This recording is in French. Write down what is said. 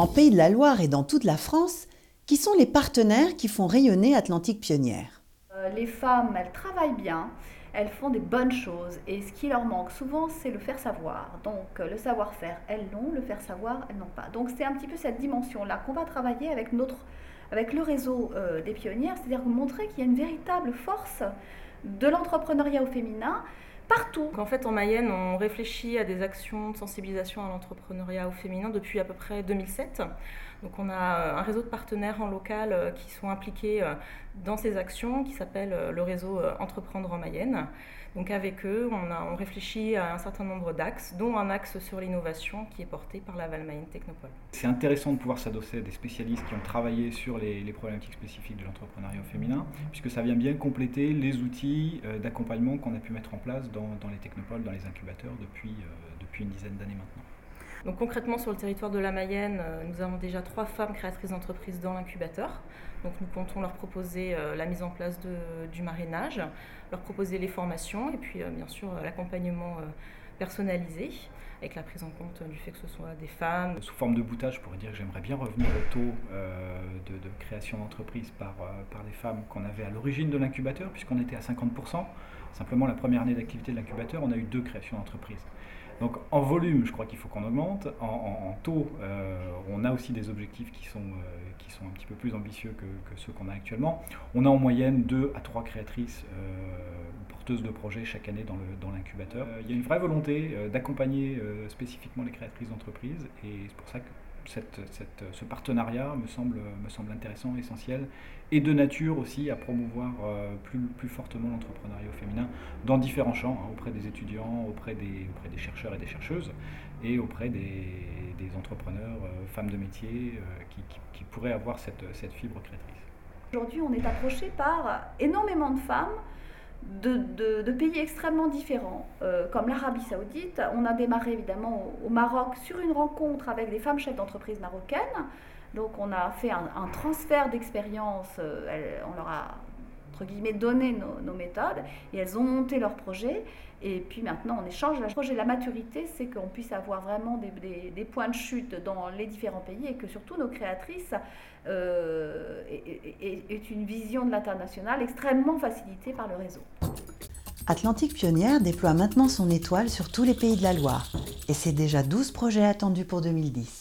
En Pays de la Loire et dans toute la France, qui sont les partenaires qui font rayonner Atlantique Pionnière euh, Les femmes, elles travaillent bien, elles font des bonnes choses et ce qui leur manque souvent, c'est le faire savoir. Donc euh, le savoir-faire, elles l'ont, le faire savoir, elles n'ont pas. Donc c'est un petit peu cette dimension-là qu'on va travailler avec notre avec le réseau euh, des pionnières, c'est-à-dire montrer qu'il y a une véritable force de l'entrepreneuriat au féminin partout. En fait, en Mayenne, on réfléchit à des actions de sensibilisation à l'entrepreneuriat au féminin depuis à peu près 2007. Donc on a euh, un réseau de partenaires en local euh, qui sont impliqués euh, dans ces actions qui s'appelle le réseau Entreprendre en Mayenne. Donc avec eux, on, a, réfléchit à un certain nombre d'axes, dont un axe sur l'innovation qui est porté par la Valmayenne Technopole. C'est intéressant de pouvoir s'adosser à des spécialistes qui ont travaillé sur les, problématiques spécifiques de l'entrepreneuriat féminin, puisque ça vient bien compléter les outils d'accompagnement qu'on a pu mettre en place les technopoles, dans les incubateurs depuis, depuis une dizaine d'années maintenant. Donc concrètement sur le territoire de la Mayenne, euh, nous avons déjà trois femmes créatrices d'entreprises dans l'incubateur. Donc nous comptons leur proposer euh, la mise en place du marrainage, leur proposer les formations et puis euh, bien sûr l'accompagnement personnalisé avec la prise en compte du fait que ce soit des femmes. Sous forme de boutage, je pourrais dire que j'aimerais bien revenir au taux de, création d'entreprise par, par les femmes qu'on avait à l'origine de l'incubateur, puisqu'on était à 50%. Simplement, la première année d'activité de l'incubateur, on a eu deux créations d'entreprise. Donc en volume, je crois qu'il faut qu'on augmente. En, taux, euh, on a aussi des objectifs qui sont, euh, qui sont un petit peu plus ambitieux que, ceux qu'on a actuellement. On a en moyenne deux à trois créatrices euh, porteuses de projets chaque année dans l'incubateur. Dans il y a une vraie volonté d'accompagner spécifiquement les créatrices d'entreprises et c'est pour ça que ce partenariat me semble, me semble intéressant, essentiel, et de nature aussi à promouvoir euh, plus, plus fortement l'entrepreneuriat féminin dans différents champs, hein, auprès des étudiants, auprès des, auprès des chercheurs et des chercheuses, et auprès des, entrepreneurs, euh, femmes de métier, euh, qui, qui, pourraient avoir cette, cette fibre créatrice. Aujourd'hui, on est approché par énormément de femmes de, pays extrêmement différents, euh, comme l'Arabie saoudite. On a démarré évidemment au, Maroc sur une rencontre avec des femmes chefs d'entreprise marocaines. Donc on a fait un, transfert d'expérience, euh, on leur a entre guillemets donné nos, méthodes et elles ont monté leur projet. Et puis maintenant, on échange. Le projet, la maturité, c'est qu'on puisse avoir vraiment des, points de chute dans les différents pays et que surtout nos créatrices euh, aient, une vision de l'international extrêmement facilitée par le réseau. Atlantique Pionnière déploie maintenant son étoile sur tous les pays de la Loire et c'est déjà 12 projets attendus pour 2010.